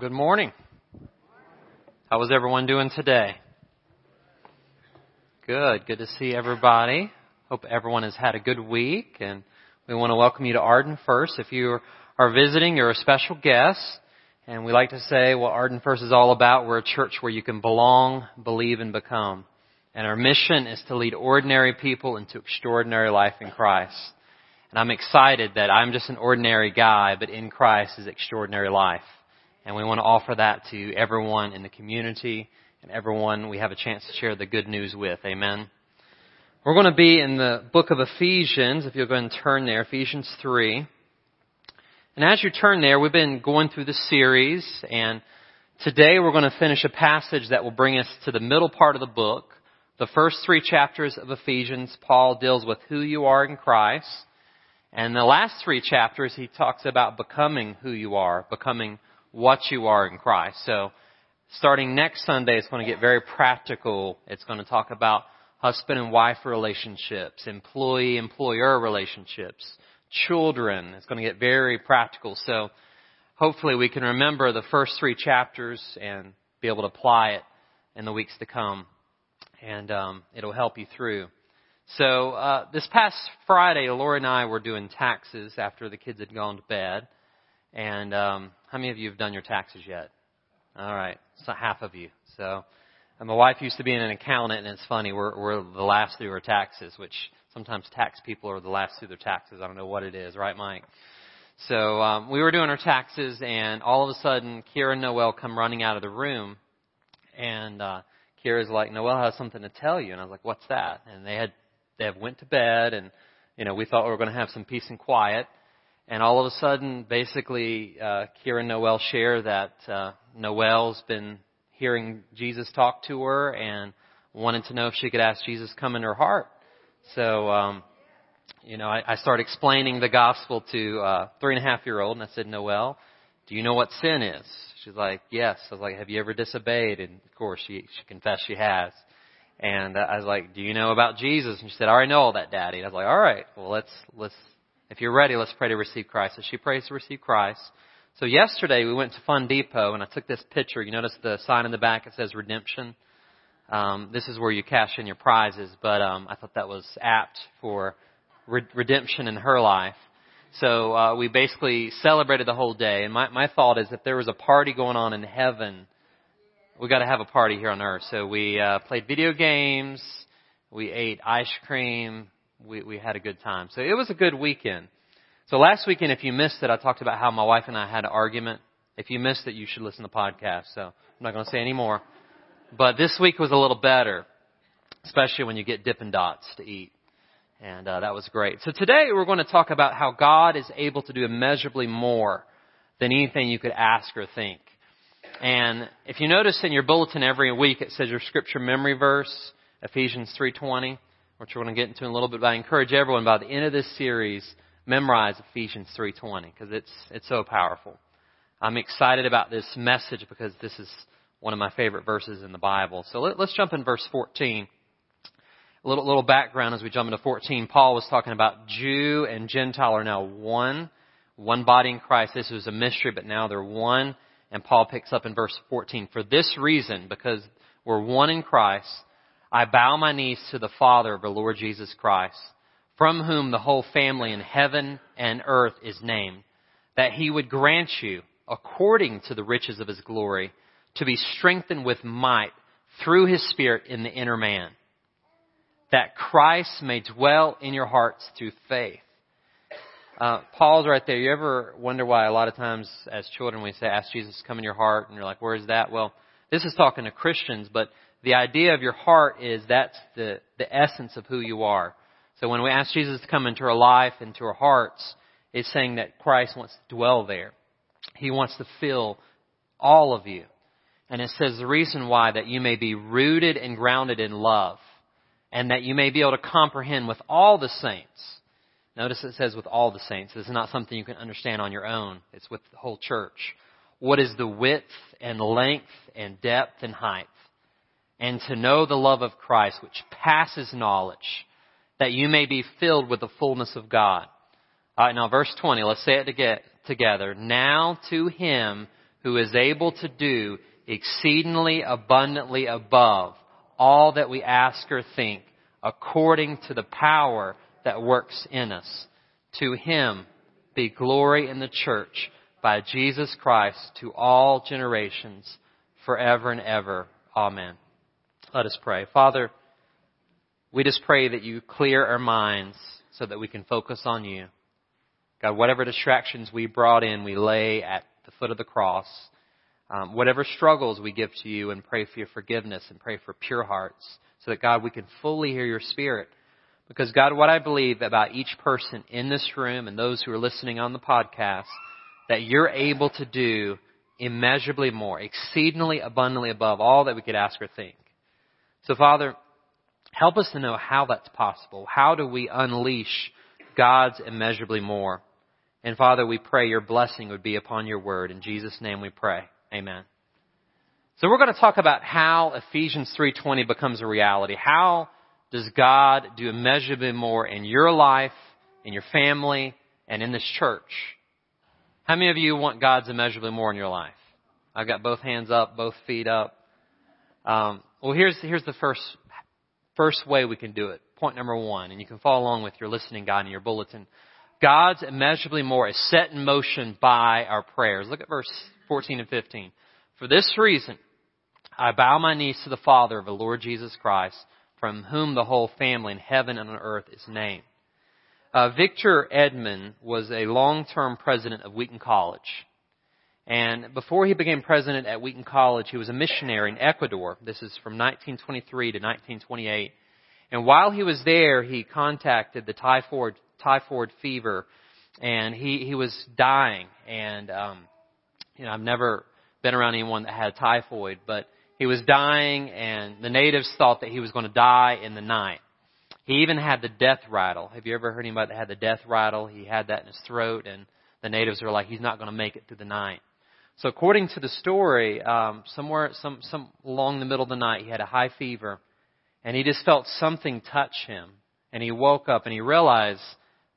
Good morning. How was everyone doing today? Good. Good to see everybody. Hope everyone has had a good week and we want to welcome you to Arden First. If you are visiting, you're a special guest. And we like to say what Arden First is all about. We're a church where you can belong, believe, and become. And our mission is to lead ordinary people into extraordinary life in Christ. And I'm excited that I'm just an ordinary guy, but in Christ is extraordinary life. And we want to offer that to everyone in the community and everyone we have a chance to share the good news with. Amen. We're going to be in the book of Ephesians, if you'll go and turn there, Ephesians 3. And as you turn there, we've been going through the series, and today we're going to finish a passage that will bring us to the middle part of the book. The first three chapters of Ephesians, Paul deals with who you are in Christ. And the last three chapters, he talks about becoming who you are, becoming what you are in Christ. So, starting next Sunday, it's going to get very practical. It's going to talk about husband and wife relationships, employee employer relationships, children. It's going to get very practical. So, hopefully, we can remember the first three chapters and be able to apply it in the weeks to come. And um, it'll help you through. So, uh, this past Friday, Laura and I were doing taxes after the kids had gone to bed. And um, how many of you have done your taxes yet? All right, so half of you. So, and my wife used to be an accountant, and it's funny we're we're the last through our taxes, which sometimes tax people are the last through their taxes. I don't know what it is, right, Mike? So um, we were doing our taxes, and all of a sudden, Kira and Noel come running out of the room, and uh, Kira's like, "Noel has something to tell you," and I was like, "What's that?" And they had they have went to bed, and you know we thought we were going to have some peace and quiet and all of a sudden, basically, uh, Kira and Noel share that uh, Noel's been hearing Jesus talk to her and wanted to know if she could ask Jesus come in her heart. So, um, you know, I, I started explaining the gospel to uh, three and a half year old, and I said, Noel, do you know what sin is? She's like, yes. I was like, have you ever disobeyed? And of course, she she confessed she has. And uh, I was like, do you know about Jesus? And she said, I already know all that, Daddy. And I was like, all right, well, let's let's you're ready, let's pray to receive Christ. So she prays to receive Christ. So yesterday we went to Fun Depot and I took this picture. You notice the sign in the back it says redemption. Um, this is where you cash in your prizes, but um, I thought that was apt for re- redemption in her life. So uh, we basically celebrated the whole day. And my, my thought is if there was a party going on in heaven, we got to have a party here on earth. So we uh, played video games, we ate ice cream, we, we had a good time. So it was a good weekend. So last weekend, if you missed it, I talked about how my wife and I had an argument. If you missed it, you should listen to the podcast. So I'm not going to say any more. But this week was a little better, especially when you get Dippin' Dots to eat. And uh, that was great. So today we're going to talk about how God is able to do immeasurably more than anything you could ask or think. And if you notice in your bulletin every week, it says your scripture memory verse, Ephesians 3.20 which we're going to get into in a little bit. But I encourage everyone by the end of this series, memorize Ephesians 3:20 because it's it's so powerful. I'm excited about this message because this is one of my favorite verses in the Bible. So let, us jump in verse 14. A little, little background as we jump into 14. Paul was talking about Jew and Gentile are now one, one body in Christ. This was a mystery, but now they're one. And Paul picks up in verse 14. For this reason, because we're one in Christ, I bow my knees to the Father of our Lord Jesus Christ, from whom the whole family in heaven and earth is named, that he would grant you, according to the riches of his glory, to be strengthened with might through his Spirit in the inner man, that Christ may dwell in your hearts through faith. Uh, Paul's right there. You ever wonder why a lot of times as children we say, ask Jesus to come in your heart, and you're like, where's that? Well, this is talking to Christians, but the idea of your heart is that's the, the essence of who you are. So when we ask Jesus to come into our life, into our hearts, it's saying that Christ wants to dwell there. He wants to fill all of you. And it says the reason why that you may be rooted and grounded in love and that you may be able to comprehend with all the saints. Notice it says with all the saints. This is not something you can understand on your own. It's with the whole church. What is the width and length and depth and height? And to know the love of Christ, which passes knowledge, that you may be filled with the fullness of God. All right, now verse 20, let's say it together. Now to him who is able to do exceedingly abundantly above all that we ask or think according to the power that works in us. To him be glory in the church by Jesus Christ to all generations forever and ever. Amen. Let us pray. Father, we just pray that you clear our minds so that we can focus on you. God, whatever distractions we brought in, we lay at the foot of the cross. Um, whatever struggles we give to you and pray for your forgiveness and pray for pure hearts so that God, we can fully hear your spirit. Because God, what I believe about each person in this room and those who are listening on the podcast, that you're able to do immeasurably more, exceedingly abundantly above all that we could ask or think. So Father, help us to know how that's possible. How do we unleash God's immeasurably more? And Father, we pray your blessing would be upon your word. In Jesus' name we pray. Amen. So we're going to talk about how Ephesians 3.20 becomes a reality. How does God do immeasurably more in your life, in your family, and in this church? How many of you want God's immeasurably more in your life? I've got both hands up, both feet up. Um, well, here's here's the first first way we can do it. Point number one, and you can follow along with your listening guide in your bulletin. God's immeasurably more is set in motion by our prayers. Look at verse 14 and 15. For this reason, I bow my knees to the Father of the Lord Jesus Christ, from whom the whole family in heaven and on earth is named. Uh, Victor Edman was a long-term president of Wheaton College. And before he became president at Wheaton College, he was a missionary in Ecuador. This is from 1923 to 1928. And while he was there, he contacted the typhoid typhoid fever, and he he was dying. And um, you know, I've never been around anyone that had typhoid, but he was dying, and the natives thought that he was going to die in the night. He even had the death rattle. Have you ever heard anybody that had the death rattle? He had that in his throat, and the natives were like, he's not going to make it through the night. So according to the story, um, somewhere, some, some along the middle of the night, he had a high fever, and he just felt something touch him, and he woke up and he realized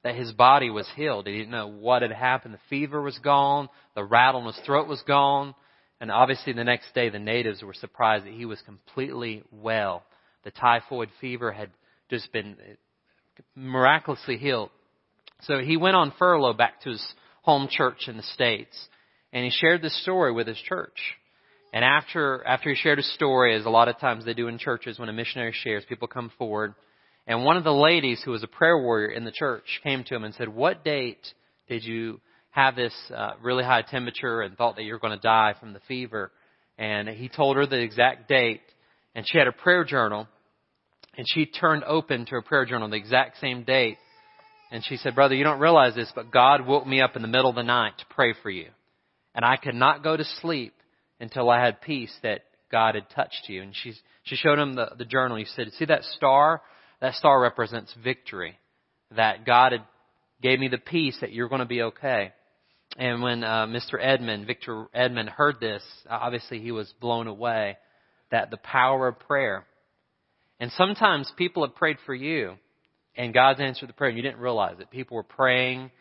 that his body was healed. He didn't know what had happened. The fever was gone. The rattle in his throat was gone. And obviously the next day the natives were surprised that he was completely well. The typhoid fever had just been miraculously healed. So he went on furlough back to his home church in the States. And he shared this story with his church. And after, after he shared his story, as a lot of times they do in churches when a missionary shares, people come forward and one of the ladies who was a prayer warrior in the church came to him and said, What date did you have this uh, really high temperature and thought that you were going to die from the fever? And he told her the exact date. And she had a prayer journal. And she turned open to her prayer journal the exact same date. And she said, Brother, you don't realize this, but God woke me up in the middle of the night to pray for you. And I could not go to sleep until I had peace that God had touched you. And she, she showed him the, the journal. He said, See that star? That star represents victory. That God had gave me the peace that you're going to be okay. And when uh, Mr. Edman, Victor Edman, heard this, obviously he was blown away. That the power of prayer. And sometimes people have prayed for you, and God's answered the prayer, and you didn't realize it. People were praying,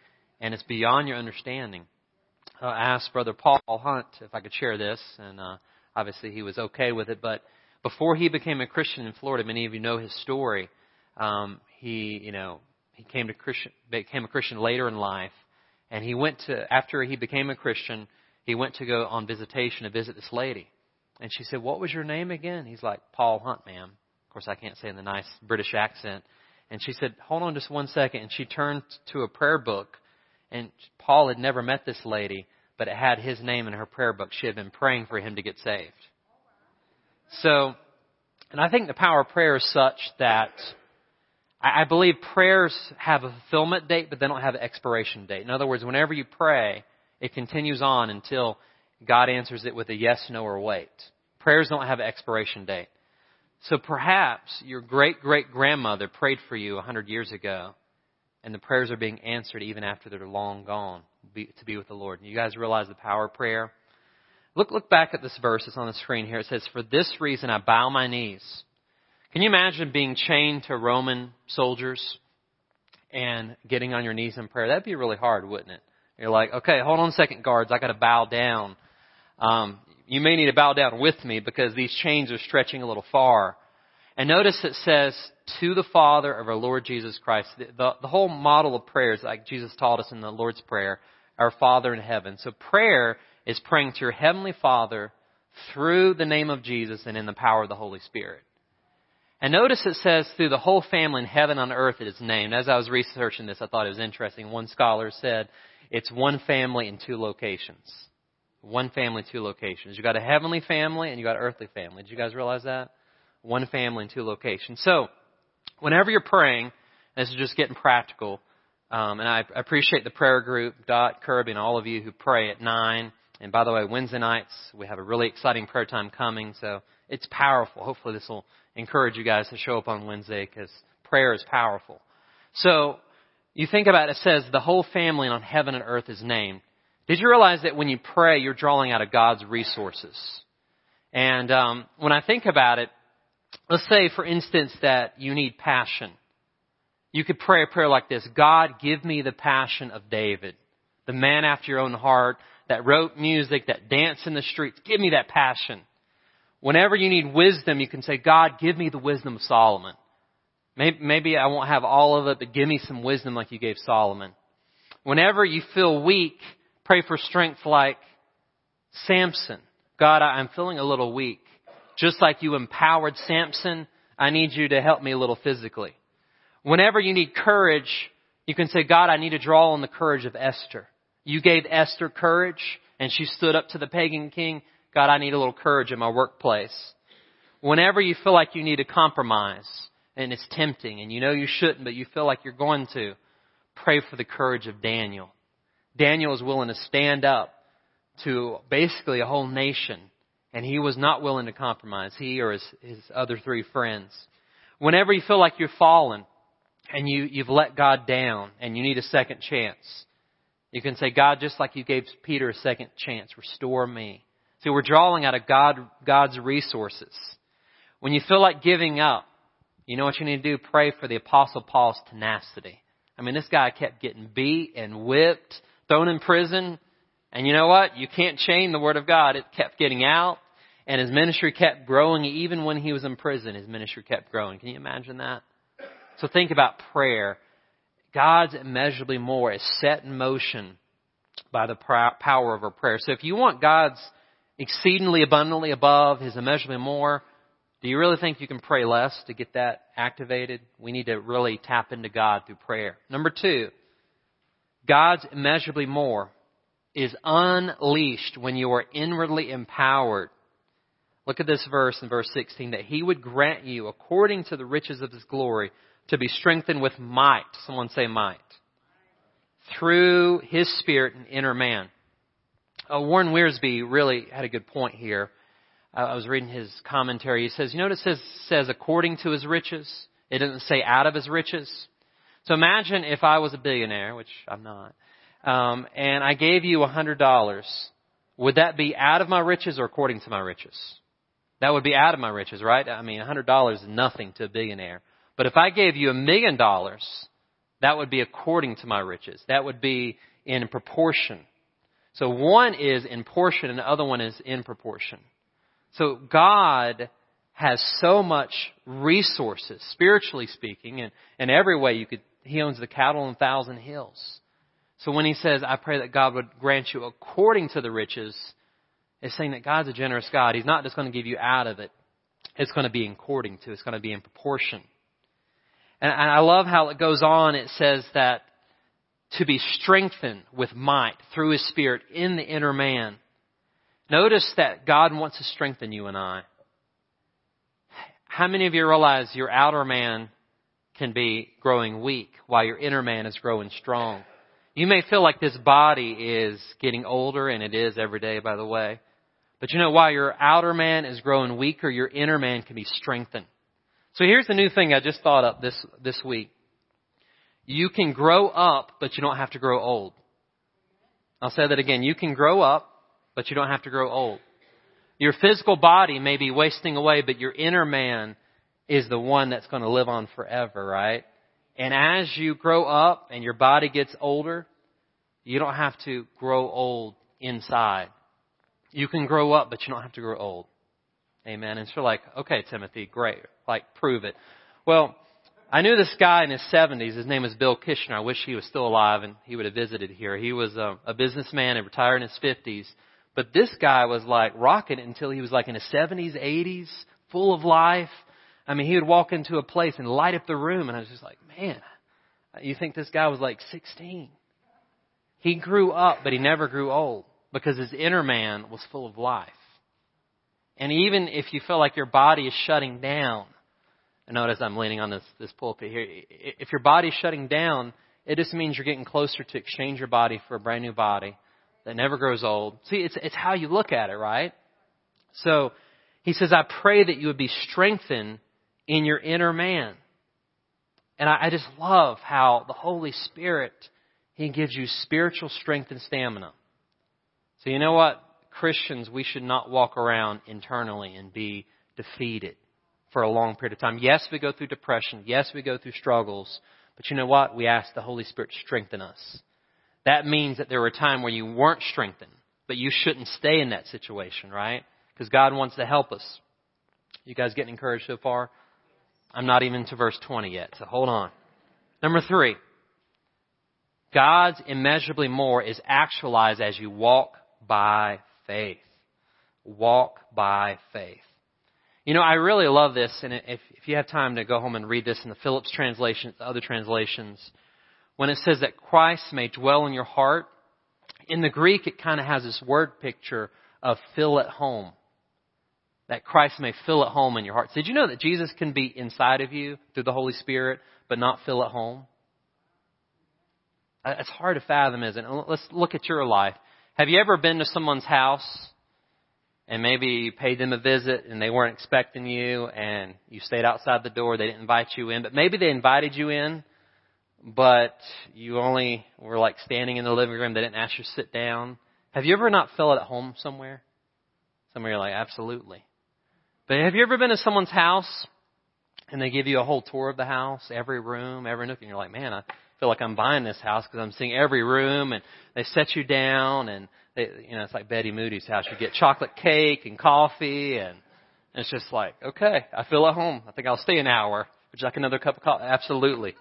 and it's beyond your understanding. Uh, I asked Brother Paul Hunt if I could share this, and uh, obviously he was okay with it. But before he became a Christian in Florida, many of you know his story. Um, he, you know, he came to Christian, became a Christian later in life, and he went to after he became a Christian, he went to go on visitation to visit this lady, and she said, "What was your name again?" He's like, "Paul Hunt, ma'am." Of course, I can't say in the nice British accent. And she said, "Hold on just one second. And she turned to a prayer book, and Paul had never met this lady, but it had his name in her prayer book. She had been praying for him to get saved. So, and I think the power of prayer is such that I believe prayers have a fulfillment date, but they don't have an expiration date. In other words, whenever you pray, it continues on until God answers it with a yes, no, or wait. Prayers don't have an expiration date. So perhaps your great great grandmother prayed for you a hundred years ago, and the prayers are being answered even after they're long gone to be with the Lord. You guys realize the power of prayer? Look, look back at this verse. It's on the screen here. It says, For this reason I bow my knees can you imagine being chained to Roman soldiers and getting on your knees in prayer? That'd be really hard, wouldn't it? You're like, okay, hold on a second, guards. I got to bow down. Um, you may need to bow down with me because these chains are stretching a little far. And notice it says, to the Father of our Lord Jesus Christ. The, the, the whole model of prayer is like Jesus taught us in the Lord's Prayer, our Father in heaven. So prayer is praying to your Heavenly Father through the name of Jesus and in the power of the Holy Spirit. And notice it says through the whole family in heaven on earth it is named. As I was researching this, I thought it was interesting. One scholar said it's one family in two locations. One family, two locations. You got a heavenly family and you got an earthly family. Did you guys realize that? One family in two locations. So, whenever you're praying, this is just getting practical, um, and I appreciate the prayer group, Dot, Kirby, and all of you who pray at 9. And by the way, Wednesday nights, we have a really exciting prayer time coming, so it's powerful. Hopefully this will encourage you guys to show up on Wednesday because prayer is powerful. So, you think about it, it says the whole family on heaven and earth is named. Did you realize that when you pray, you're drawing out of God's resources? And um, when I think about it, let's say, for instance, that you need passion. You could pray a prayer like this God, give me the passion of David, the man after your own heart that wrote music, that danced in the streets. Give me that passion. Whenever you need wisdom, you can say, God, give me the wisdom of Solomon. Maybe, maybe I won't have all of it, but give me some wisdom like you gave Solomon. Whenever you feel weak, Pray for strength like Samson. God, I'm feeling a little weak. Just like you empowered Samson, I need you to help me a little physically. Whenever you need courage, you can say, God, I need to draw on the courage of Esther. You gave Esther courage and she stood up to the pagan king. God, I need a little courage in my workplace. Whenever you feel like you need a compromise and it's tempting and you know you shouldn't, but you feel like you're going to, pray for the courage of Daniel. Daniel was willing to stand up to basically a whole nation, and he was not willing to compromise, he or his, his other three friends. Whenever you feel like you're fallen and you, you've let God down and you need a second chance, you can say, God, just like you gave Peter a second chance, restore me. See, we're drawing out of God, God's resources. When you feel like giving up, you know what you need to do? Pray for the Apostle Paul's tenacity. I mean, this guy kept getting beat and whipped thrown in prison. And you know what? You can't chain the Word of God. It kept getting out. And his ministry kept growing. Even when he was in prison, his ministry kept growing. Can you imagine that? So think about prayer. God's immeasurably more is set in motion by the power of our prayer. So if you want God's exceedingly abundantly above, His immeasurably more, do you really think you can pray less to get that activated? We need to really tap into God through prayer. Number two, God's immeasurably more is unleashed when you are inwardly empowered. Look at this verse in verse 16 that he would grant you according to the riches of his glory to be strengthened with might. Someone say might. Through his spirit and inner man. Uh, Warren Wiersbe really had a good point here. Uh, I was reading his commentary. He says, you know it says, says according to his riches? It doesn't say out of his riches. So imagine if I was a billionaire, which I'm not, um, and I gave you a hundred dollars. Would that be out of my riches or according to my riches? That would be out of my riches, right? I mean, a hundred dollars is nothing to a billionaire. But if I gave you a million dollars, that would be according to my riches. That would be in proportion. So one is in portion and the other one is in proportion. So God has so much resources, spiritually speaking, and in every way you could he owns the cattle on thousand hills. So when he says, I pray that God would grant you according to the riches, it's saying that God's a generous God. He's not just going to give you out of it. It's going to be according to. It's going to be in proportion. And I love how it goes on. It says that to be strengthened with might through His Spirit in the inner man. Notice that God wants to strengthen you and I. How many of you realize your outer man can be growing weak while your inner man is growing strong. You may feel like this body is getting older, and it is every day, by the way. But you know, while your outer man is growing weaker, your inner man can be strengthened. So here's the new thing I just thought up this, this week. You can grow up, but you don't have to grow old. I'll say that again. You can grow up, but you don't have to grow old. Your physical body may be wasting away, but your inner man is the one that's going to live on forever, right? And as you grow up and your body gets older, you don't have to grow old inside. You can grow up, but you don't have to grow old. Amen. And so like, okay, Timothy, great. Like, prove it. Well, I knew this guy in his 70s. His name is Bill Kishner. I wish he was still alive and he would have visited here. He was a, a businessman and retired in his 50s. But this guy was like rocking it until he was like in his 70s, 80s, full of life. I mean, he would walk into a place and light up the room and I was just like, man, you think this guy was like 16? He grew up, but he never grew old because his inner man was full of life. And even if you feel like your body is shutting down, and notice I'm leaning on this, this pulpit here, if your body's shutting down, it just means you're getting closer to exchange your body for a brand new body that never grows old. See, it's, it's how you look at it, right? So, he says, I pray that you would be strengthened in your inner man. And I, I just love how the Holy Spirit, He gives you spiritual strength and stamina. So you know what? Christians, we should not walk around internally and be defeated for a long period of time. Yes, we go through depression. Yes, we go through struggles. But you know what? We ask the Holy Spirit to strengthen us. That means that there were a time where you weren't strengthened, but you shouldn't stay in that situation, right? Because God wants to help us. You guys getting encouraged so far? I'm not even to verse 20 yet, so hold on. Number three. God's immeasurably more is actualized as you walk by faith. Walk by faith. You know, I really love this, and if, if you have time to go home and read this in the Phillips translation, the other translations, when it says that Christ may dwell in your heart, in the Greek it kind of has this word picture of fill at home that Christ may fill at home in your hearts. Did you know that Jesus can be inside of you through the Holy Spirit, but not fill at home? Uh, it's hard to fathom, isn't it? Let's look at your life. Have you ever been to someone's house and maybe you paid them a visit and they weren't expecting you and you stayed outside the door, they didn't invite you in, but maybe they invited you in, but you only were like standing in the living room, they didn't ask you to sit down. Have you ever not felt at home somewhere? Somewhere you're like, absolutely. But have you ever been to someone's house and they give you a whole tour of the house, every room, every nook, and you're like, man, I feel like I'm buying this house because I'm seeing every room, and they set you down, and they, you know, it's like Betty Moody's house. You get chocolate cake and coffee, and it's just like, okay, I feel at home. I think I'll stay an hour. Would you like another cup of coffee? Absolutely.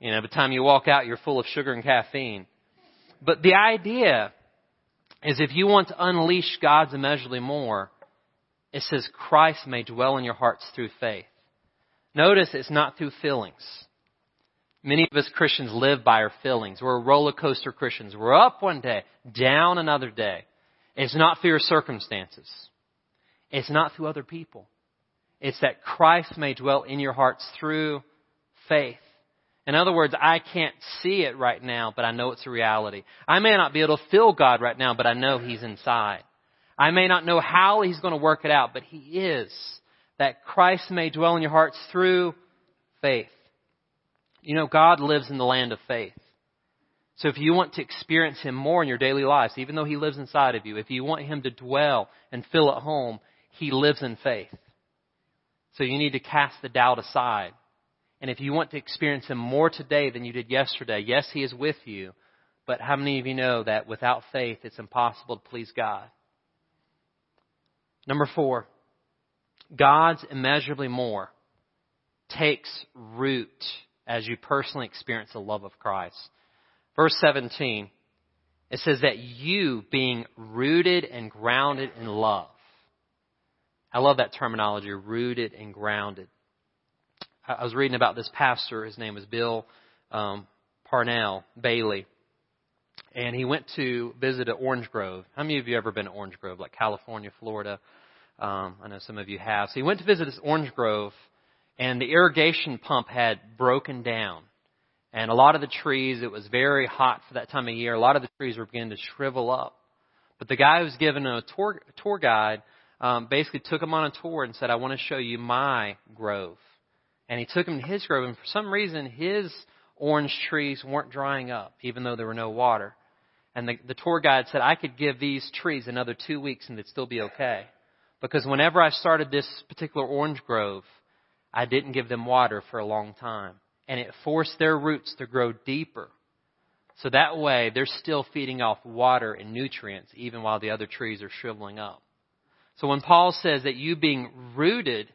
You know, by the time you walk out, you're full of sugar and caffeine. But the idea is if you want to unleash God's immeasurably more, it says Christ may dwell in your hearts through faith. Notice it's not through feelings. Many of us Christians live by our feelings. We're roller coaster Christians. We're up one day, down another day. It's not through your circumstances. It's not through other people. It's that Christ may dwell in your hearts through faith. In other words, I can't see it right now, but I know it's a reality. I may not be able to feel God right now, but I know He's inside. I may not know how he's going to work it out, but he is. That Christ may dwell in your hearts through faith. You know, God lives in the land of faith. So if you want to experience Him more in your daily lives, even though He lives inside of you, if you want Him to dwell and fill at home, He lives in faith. So you need to cast the doubt aside. And if you want to experience Him more today than you did yesterday, yes, He is with you, but how many of you know that without faith it's impossible to please God? Number four, God's immeasurably more takes root as you personally experience the love of Christ. Verse 17, it says that you being rooted and grounded in love. I love that terminology, rooted and grounded. I was reading about this pastor. His name was Bill um, Parnell Bailey and he went to visit an orange grove. How many of you ever been to orange grove, like California, Florida? Um, I know some of you have. So he went to visit this orange grove, and the irrigation pump had broken down. And a lot of the trees, it was very hot for that time of year. A lot of the trees were beginning to shrivel up. But the guy who was given a tour, tour guide um, basically took him on a tour and said, I want to show you my grove. And he took him to his grove, and for some reason, his orange trees weren't drying up, even though there were no water. And the, the tour guide said, I could give these trees another two weeks and they'd still be okay. Because whenever I started this particular orange grove, I didn't give them water for a long time. And it forced their roots to grow deeper. So that way, they're still feeding off water and nutrients even while the other trees are shriveling up. So when Paul says that you being rooted,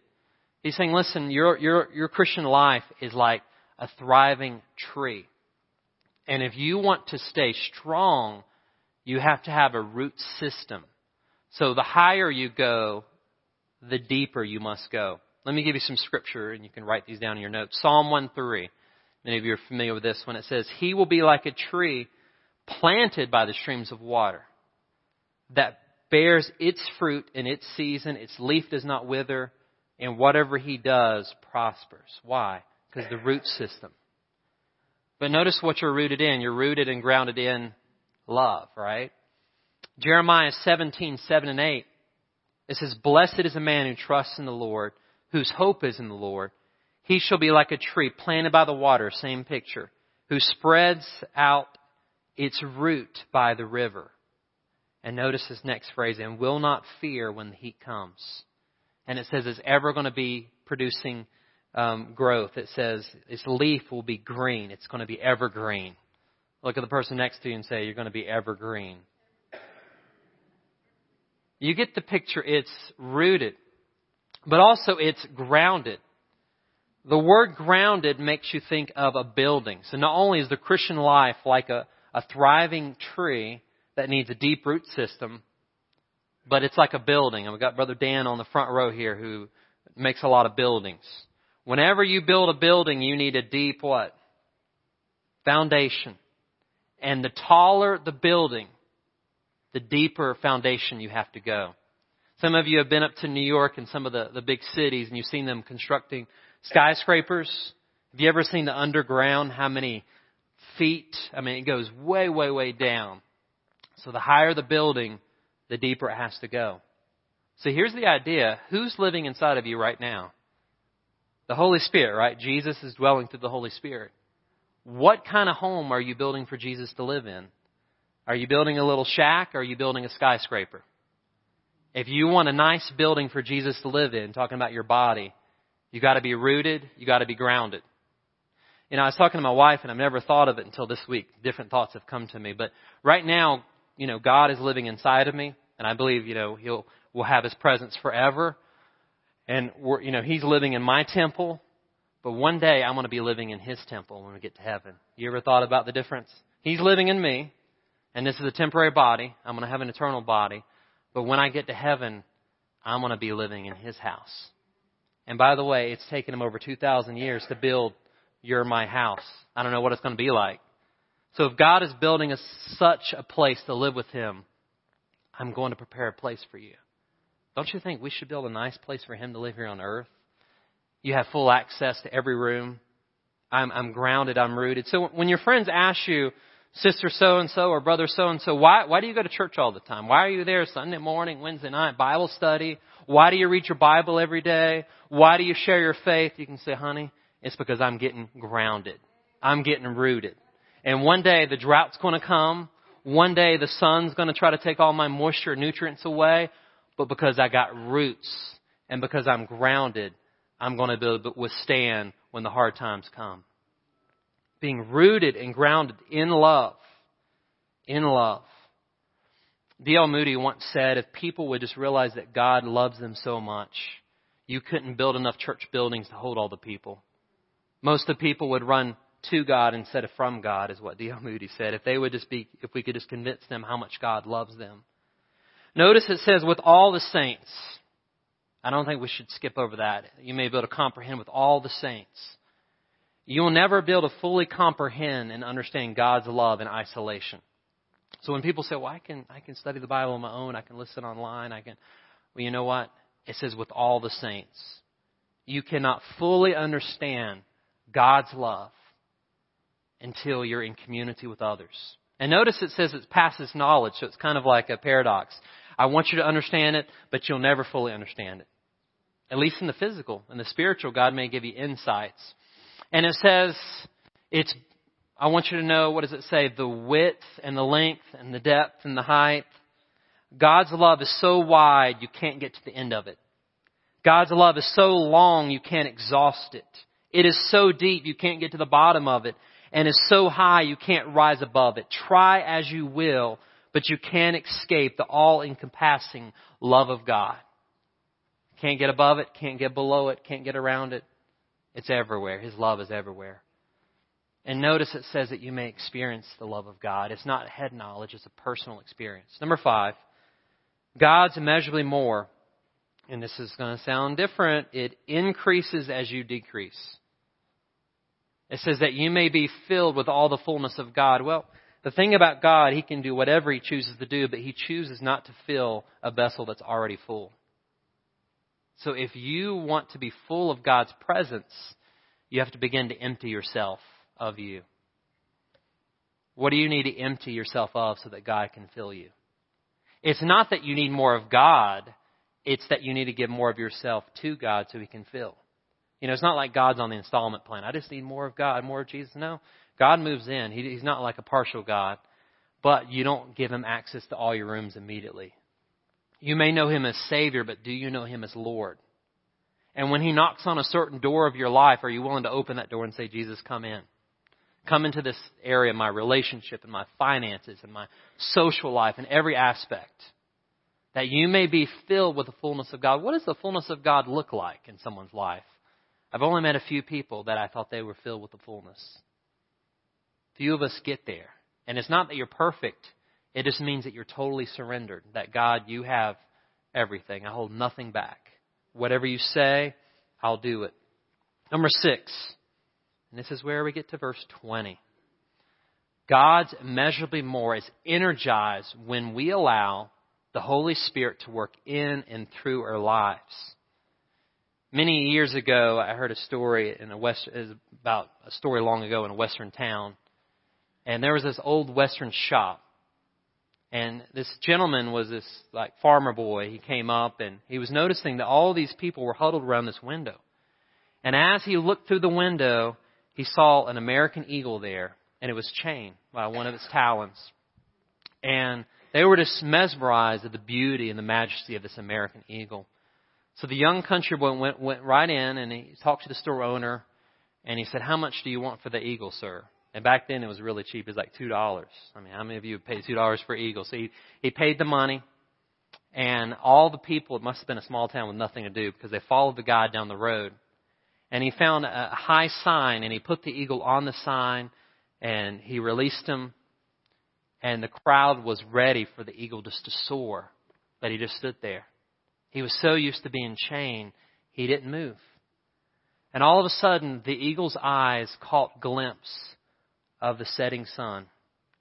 he's saying, listen, your, your, your Christian life is like a thriving tree. And if you want to stay strong, you have to have a root system. So the higher you go, the deeper you must go. Let me give you some scripture and you can write these down in your notes. Psalm 1:3. Many of you are familiar with this when it says, He will be like a tree planted by the streams of water that bears its fruit in its season, its leaf does not wither, and whatever he does prospers. Why? Because the root system. But notice what you're rooted in. You're rooted and grounded in love, right? Jeremiah 17, 7 and 8. It says, Blessed is a man who trusts in the Lord, whose hope is in the Lord. He shall be like a tree planted by the water, same picture, who spreads out its root by the river. And notice this next phrase, and will not fear when the heat comes. And it says it's ever going to be producing um, growth. It says its leaf will be green. It's going to be evergreen. Look at the person next to you and say, You're going to be evergreen. You get the picture. It's rooted, but also it's grounded. The word grounded makes you think of a building. So not only is the Christian life like a, a thriving tree that needs a deep root system, but it's like a building. And we've got Brother Dan on the front row here who makes a lot of buildings. Whenever you build a building, you need a deep what? Foundation. And the taller the building, the deeper foundation you have to go. Some of you have been up to New York and some of the, the big cities and you've seen them constructing skyscrapers. Have you ever seen the underground? How many feet? I mean, it goes way, way, way down. So the higher the building, the deeper it has to go. So here's the idea. Who's living inside of you right now? The Holy Spirit, right? Jesus is dwelling through the Holy Spirit. What kind of home are you building for Jesus to live in? Are you building a little shack or are you building a skyscraper? If you want a nice building for Jesus to live in, talking about your body, you gotta be rooted, you gotta be grounded. You know, I was talking to my wife and I've never thought of it until this week. Different thoughts have come to me. But right now, you know, God is living inside of me and I believe, you know, He'll, will have His presence forever. And we're, you know, He's living in my temple but one day I'm going to be living in His temple when we get to heaven. You ever thought about the difference? He's living in me, and this is a temporary body. I'm going to have an eternal body. But when I get to heaven, I'm going to be living in His house. And by the way, it's taken Him over 2,000 years to build your my house. I don't know what it's going to be like. So if God is building a, such a place to live with Him, I'm going to prepare a place for you. Don't you think we should build a nice place for Him to live here on earth? You have full access to every room. I'm, I'm grounded. I'm rooted. So when your friends ask you, sister so and so or brother so and so, why, why do you go to church all the time? Why are you there Sunday morning, Wednesday night, Bible study? Why do you read your Bible every day? Why do you share your faith? You can say, honey, it's because I'm getting grounded. I'm getting rooted. And one day the drought's going to come. One day the sun's going to try to take all my moisture nutrients away. But because I got roots and because I'm grounded, I'm going to be able to withstand when the hard times come. Being rooted and grounded in love. In love. D.L. Moody once said, if people would just realize that God loves them so much, you couldn't build enough church buildings to hold all the people. Most of the people would run to God instead of from God, is what D.L. Moody said. If they would just be, if we could just convince them how much God loves them. Notice it says, with all the saints. I don't think we should skip over that. You may be able to comprehend with all the saints. You will never be able to fully comprehend and understand God's love in isolation. So when people say, well, I can, I can study the Bible on my own, I can listen online, I can, well, you know what? It says with all the saints. You cannot fully understand God's love until you're in community with others. And notice it says it passes knowledge, so it's kind of like a paradox. I want you to understand it, but you'll never fully understand it at least in the physical. In the spiritual, God may give you insights. And it says, it's, I want you to know, what does it say? The width and the length and the depth and the height. God's love is so wide, you can't get to the end of it. God's love is so long, you can't exhaust it. It is so deep, you can't get to the bottom of it. and is so high you can't rise above it. Try as you will, but you can't escape the all-encompassing love of God. Can't get above it, can't get below it, can't get around it. It's everywhere. His love is everywhere. And notice it says that you may experience the love of God. It's not head knowledge, it's a personal experience. Number five, God's immeasurably more, and this is going to sound different, it increases as you decrease. It says that you may be filled with all the fullness of God. Well, the thing about God, He can do whatever He chooses to do, but He chooses not to fill a vessel that's already full. So if you want to be full of God's presence, you have to begin to empty yourself of you. What do you need to empty yourself of so that God can fill you? It's not that you need more of God, it's that you need to give more of yourself to God so He can fill. You know, it's not like God's on the installment plan. I just need more of God, more of Jesus. No. God moves in. He, he's not like a partial God, but you don't give Him access to all your rooms immediately. You may know Him as Savior, but do you know Him as Lord? And when He knocks on a certain door of your life, are you willing to open that door and say, Jesus, come in? Come into this area of my relationship and my finances and my social life and every aspect. That you may be filled with the fullness of God. What does the fullness of God look like in someone's life? I've only met a few people that I thought they were filled with the fullness. Few of us get there. And it's not that you're perfect. It just means that you're totally surrendered. That God, you have everything. I hold nothing back. Whatever you say, I'll do it. Number six. And this is where we get to verse 20. God's immeasurably more is energized when we allow the Holy Spirit to work in and through our lives. Many years ago, I heard a story in a west about a story long ago in a western town, and there was this old western shop, and this gentleman was this like farmer boy. He came up and he was noticing that all these people were huddled around this window, and as he looked through the window, he saw an American eagle there, and it was chained by one of its talons. And they were just mesmerized at the beauty and the majesty of this American eagle. So the young country boy went, went right in and he talked to the store owner, and he said, "How much do you want for the eagle, sir?" And back then it was really cheap. It was like two dollars. I mean, how many of you have paid two dollars for eagle? So he he paid the money, and all the people. It must have been a small town with nothing to do because they followed the guy down the road and he found a high sign and he put the eagle on the sign and he released him and the crowd was ready for the eagle just to soar but he just stood there he was so used to being chained he didn't move and all of a sudden the eagle's eyes caught glimpse of the setting sun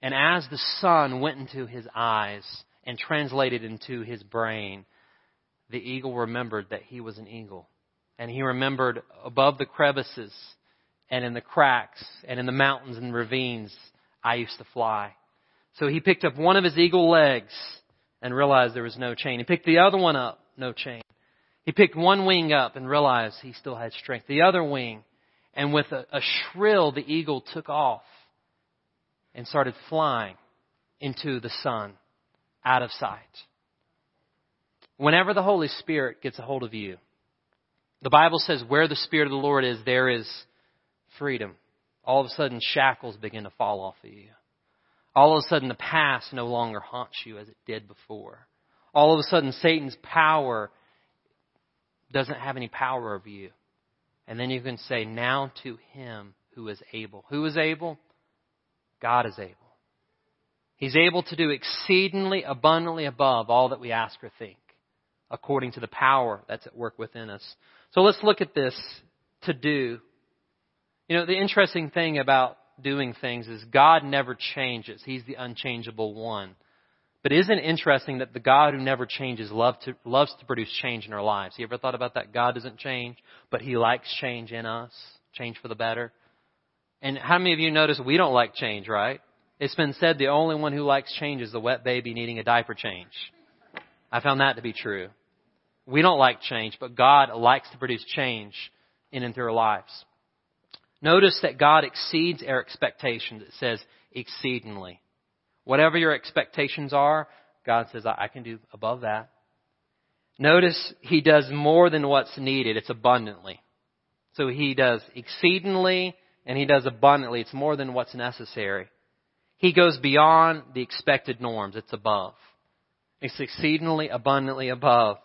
and as the sun went into his eyes and translated into his brain the eagle remembered that he was an eagle and he remembered above the crevices and in the cracks and in the mountains and ravines, I used to fly. So he picked up one of his eagle legs and realized there was no chain. He picked the other one up, no chain. He picked one wing up and realized he still had strength. The other wing, and with a, a shrill, the eagle took off and started flying into the sun, out of sight. Whenever the Holy Spirit gets a hold of you, the Bible says where the Spirit of the Lord is, there is freedom. All of a sudden, shackles begin to fall off of you. All of a sudden, the past no longer haunts you as it did before. All of a sudden, Satan's power doesn't have any power over you. And then you can say, Now to him who is able. Who is able? God is able. He's able to do exceedingly abundantly above all that we ask or think, according to the power that's at work within us. So let's look at this to do. You know, the interesting thing about doing things is God never changes. He's the unchangeable one. But isn't it interesting that the God who never changes love to, loves to produce change in our lives? You ever thought about that? God doesn't change, but He likes change in us, change for the better. And how many of you notice we don't like change, right? It's been said the only one who likes change is the wet baby needing a diaper change. I found that to be true. We don't like change, but God likes to produce change in and through our lives. Notice that God exceeds our expectations. It says exceedingly. Whatever your expectations are, God says, I can do above that. Notice He does more than what's needed. It's abundantly. So He does exceedingly and He does abundantly. It's more than what's necessary. He goes beyond the expected norms. It's above. It's exceedingly abundantly above.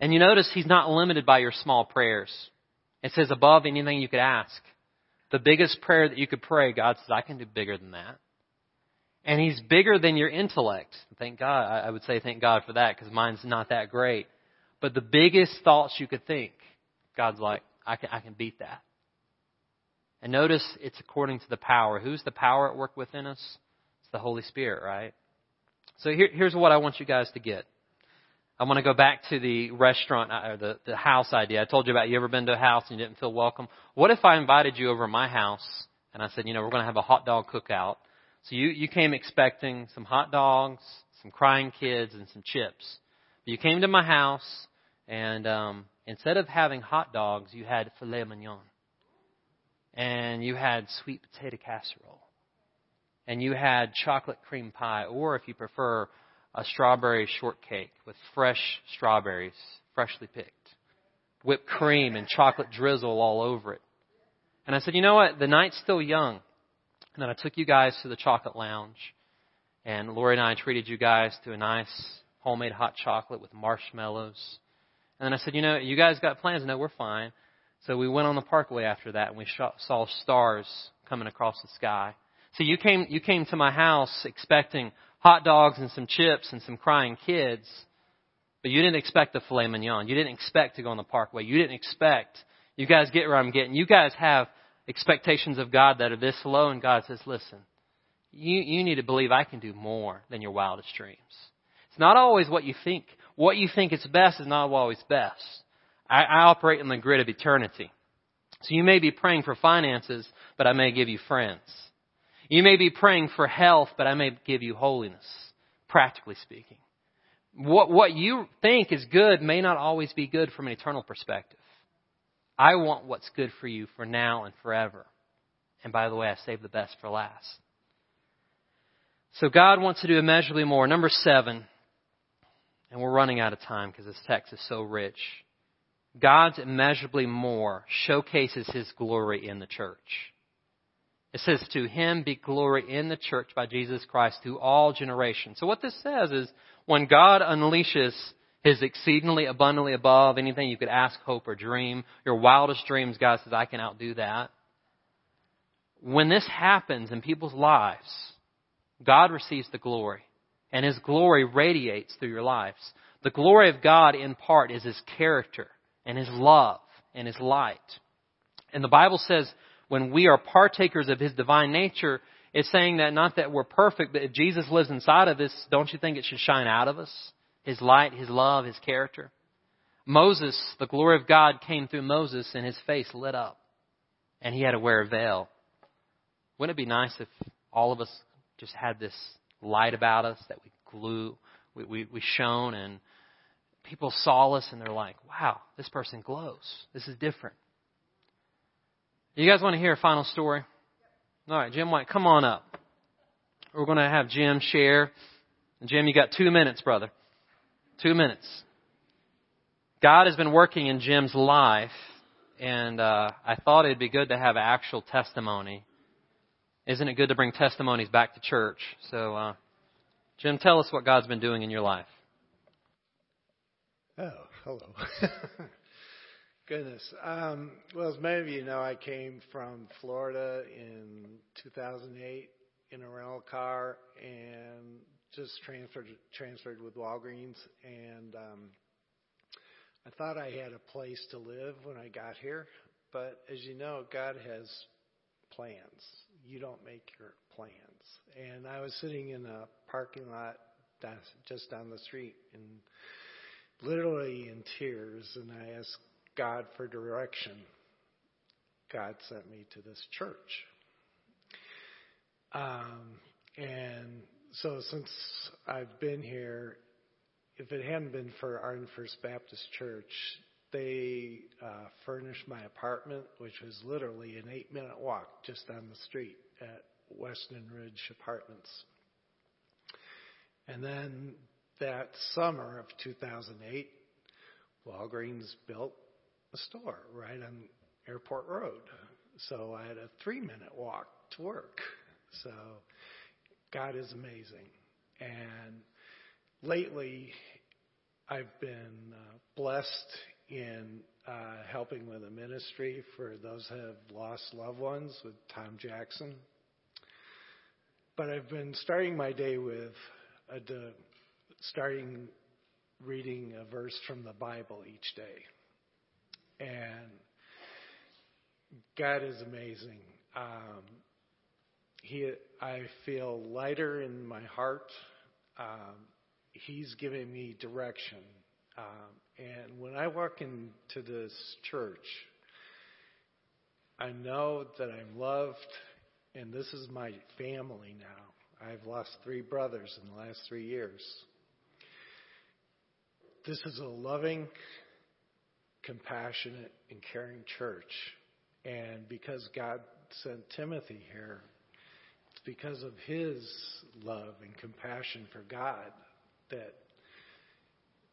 And you notice He's not limited by your small prayers. It says above anything you could ask. The biggest prayer that you could pray, God says, I can do bigger than that. And He's bigger than your intellect. Thank God. I would say thank God for that because mine's not that great. But the biggest thoughts you could think, God's like, I can, I can beat that. And notice it's according to the power. Who's the power at work within us? It's the Holy Spirit, right? So here, here's what I want you guys to get. I want to go back to the restaurant uh, or the, the house idea. I told you about you ever been to a house and you didn't feel welcome. What if I invited you over to my house and I said, you know, we're going to have a hot dog cookout. So you, you came expecting some hot dogs, some crying kids, and some chips. But you came to my house and um, instead of having hot dogs, you had filet mignon. And you had sweet potato casserole. And you had chocolate cream pie, or if you prefer, a strawberry shortcake with fresh strawberries, freshly picked, whipped cream and chocolate drizzle all over it. And I said, you know what? The night's still young. And then I took you guys to the chocolate lounge. And Lori and I treated you guys to a nice homemade hot chocolate with marshmallows. And then I said, you know, you guys got plans? No, we're fine. So we went on the parkway after that and we saw stars coming across the sky. So you came, you came to my house expecting hot dogs and some chips and some crying kids, but you didn't expect the filet mignon. You didn't expect to go on the parkway. You didn't expect, you guys get where I'm getting. You guys have expectations of God that are this low and God says, listen, you, you need to believe I can do more than your wildest dreams. It's not always what you think. What you think is best is not always best. I, I operate in the grid of eternity. So you may be praying for finances, but I may give you friends. You may be praying for health, but I may give you holiness, practically speaking. What, what you think is good may not always be good from an eternal perspective. I want what's good for you for now and forever. And by the way, I save the best for last. So God wants to do immeasurably more. Number seven, and we're running out of time because this text is so rich. God's immeasurably more showcases His glory in the church. It says, To him be glory in the church by Jesus Christ to all generations. So what this says is, when God unleashes his exceedingly abundantly above anything you could ask, hope, or dream, your wildest dreams, God says, I can outdo that. When this happens in people's lives, God receives the glory. And his glory radiates through your lives. The glory of God, in part, is his character and his love and his light. And the Bible says when we are partakers of His divine nature, it's saying that not that we're perfect, but if Jesus lives inside of us, don't you think it should shine out of us? His light, His love, His character. Moses, the glory of God came through Moses and his face lit up. And he had to wear a veil. Wouldn't it be nice if all of us just had this light about us that we glue, we, we, we shone and people saw us and they're like, wow, this person glows. This is different. You guys want to hear a final story? All right, Jim White, come on up. We're going to have Jim share. Jim, you got two minutes, brother. Two minutes. God has been working in Jim's life, and uh, I thought it'd be good to have actual testimony. Isn't it good to bring testimonies back to church? So, uh, Jim, tell us what God's been doing in your life. Oh, hello. Goodness. Um, well, as many of you know, I came from Florida in 2008 in a rental car and just transferred transferred with Walgreens, and um, I thought I had a place to live when I got here. But as you know, God has plans. You don't make your plans. And I was sitting in a parking lot just down the street and literally in tears, and I asked God for direction, God sent me to this church. Um, and so since I've been here, if it hadn't been for Arden First Baptist Church, they uh, furnished my apartment, which was literally an eight minute walk just down the street at Weston Ridge Apartments. And then that summer of 2008, Walgreens built a store right on Airport Road. so I had a three minute walk to work. So God is amazing. And lately, I've been uh, blessed in uh, helping with a ministry for those who have lost loved ones with Tom Jackson. But I've been starting my day with a, starting reading a verse from the Bible each day. And God is amazing. Um, he, I feel lighter in my heart. Um, he's giving me direction. Um, and when I walk into this church, I know that I'm loved, and this is my family now. I've lost three brothers in the last three years. This is a loving, compassionate, and caring church. And because God sent Timothy here, it's because of his love and compassion for God that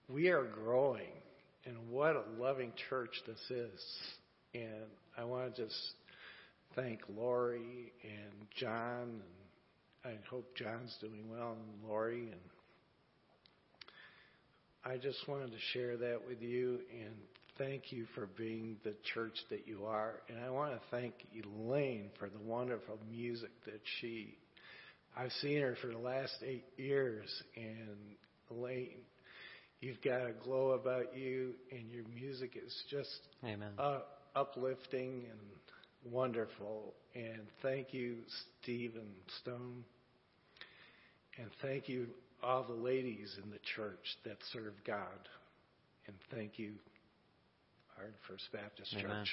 we are growing. And what a loving church this is. And I want to just thank Lori and John. And I hope John's doing well and Lori. And I just wanted to share that with you and thank you for being the church that you are. And I want to thank Elaine for the wonderful music that she. I've seen her for the last eight years, and Elaine, you've got a glow about you, and your music is just Amen. Uh, uplifting and wonderful. And thank you, Stephen Stone. And thank you, all the ladies in the church that serve God. And thank you, Arden First Baptist Amen. Church.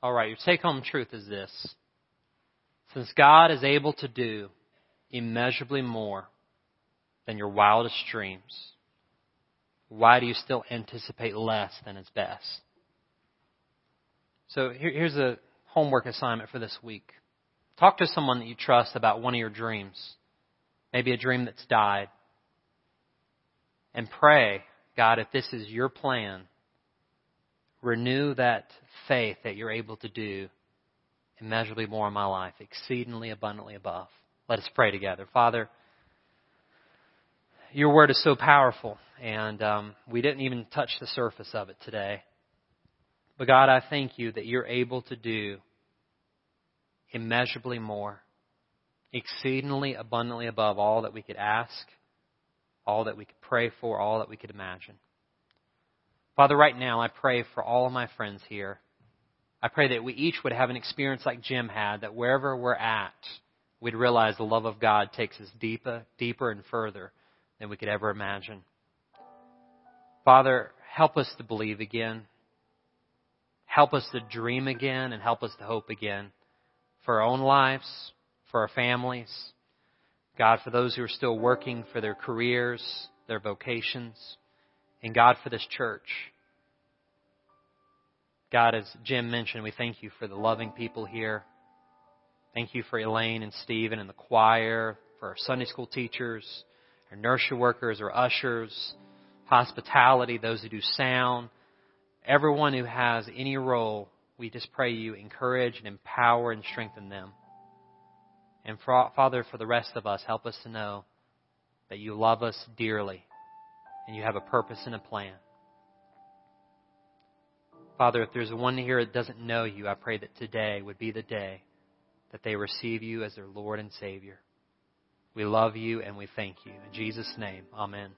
All right, your take home truth is this. Since God is able to do immeasurably more than your wildest dreams, why do you still anticipate less than His best? So here, here's a homework assignment for this week. Talk to someone that you trust about one of your dreams, maybe a dream that's died, and pray, God, if this is your plan, renew that faith that you're able to do immeasurably more in my life, exceedingly abundantly above. Let us pray together. Father, your word is so powerful, and um, we didn't even touch the surface of it today. But God, I thank you that you're able to do immeasurably more, exceedingly abundantly above all that we could ask, all that we could pray for, all that we could imagine. Father, right now I pray for all of my friends here. I pray that we each would have an experience like Jim had, that wherever we're at, we'd realize the love of God takes us deeper, deeper and further than we could ever imagine. Father, help us to believe again. Help us to dream again and help us to hope again for our own lives, for our families. God, for those who are still working for their careers, their vocations, and God, for this church. God, as Jim mentioned, we thank you for the loving people here. Thank you for Elaine and Stephen and the choir, for our Sunday school teachers, our nursery workers, our ushers, hospitality, those who do sound, everyone who has any role. We just pray you encourage and empower and strengthen them. And for, Father, for the rest of us, help us to know that you love us dearly and you have a purpose and a plan. Father, if there's one here that doesn't know you, I pray that today would be the day that they receive you as their Lord and Savior. We love you and we thank you. In Jesus' name, amen.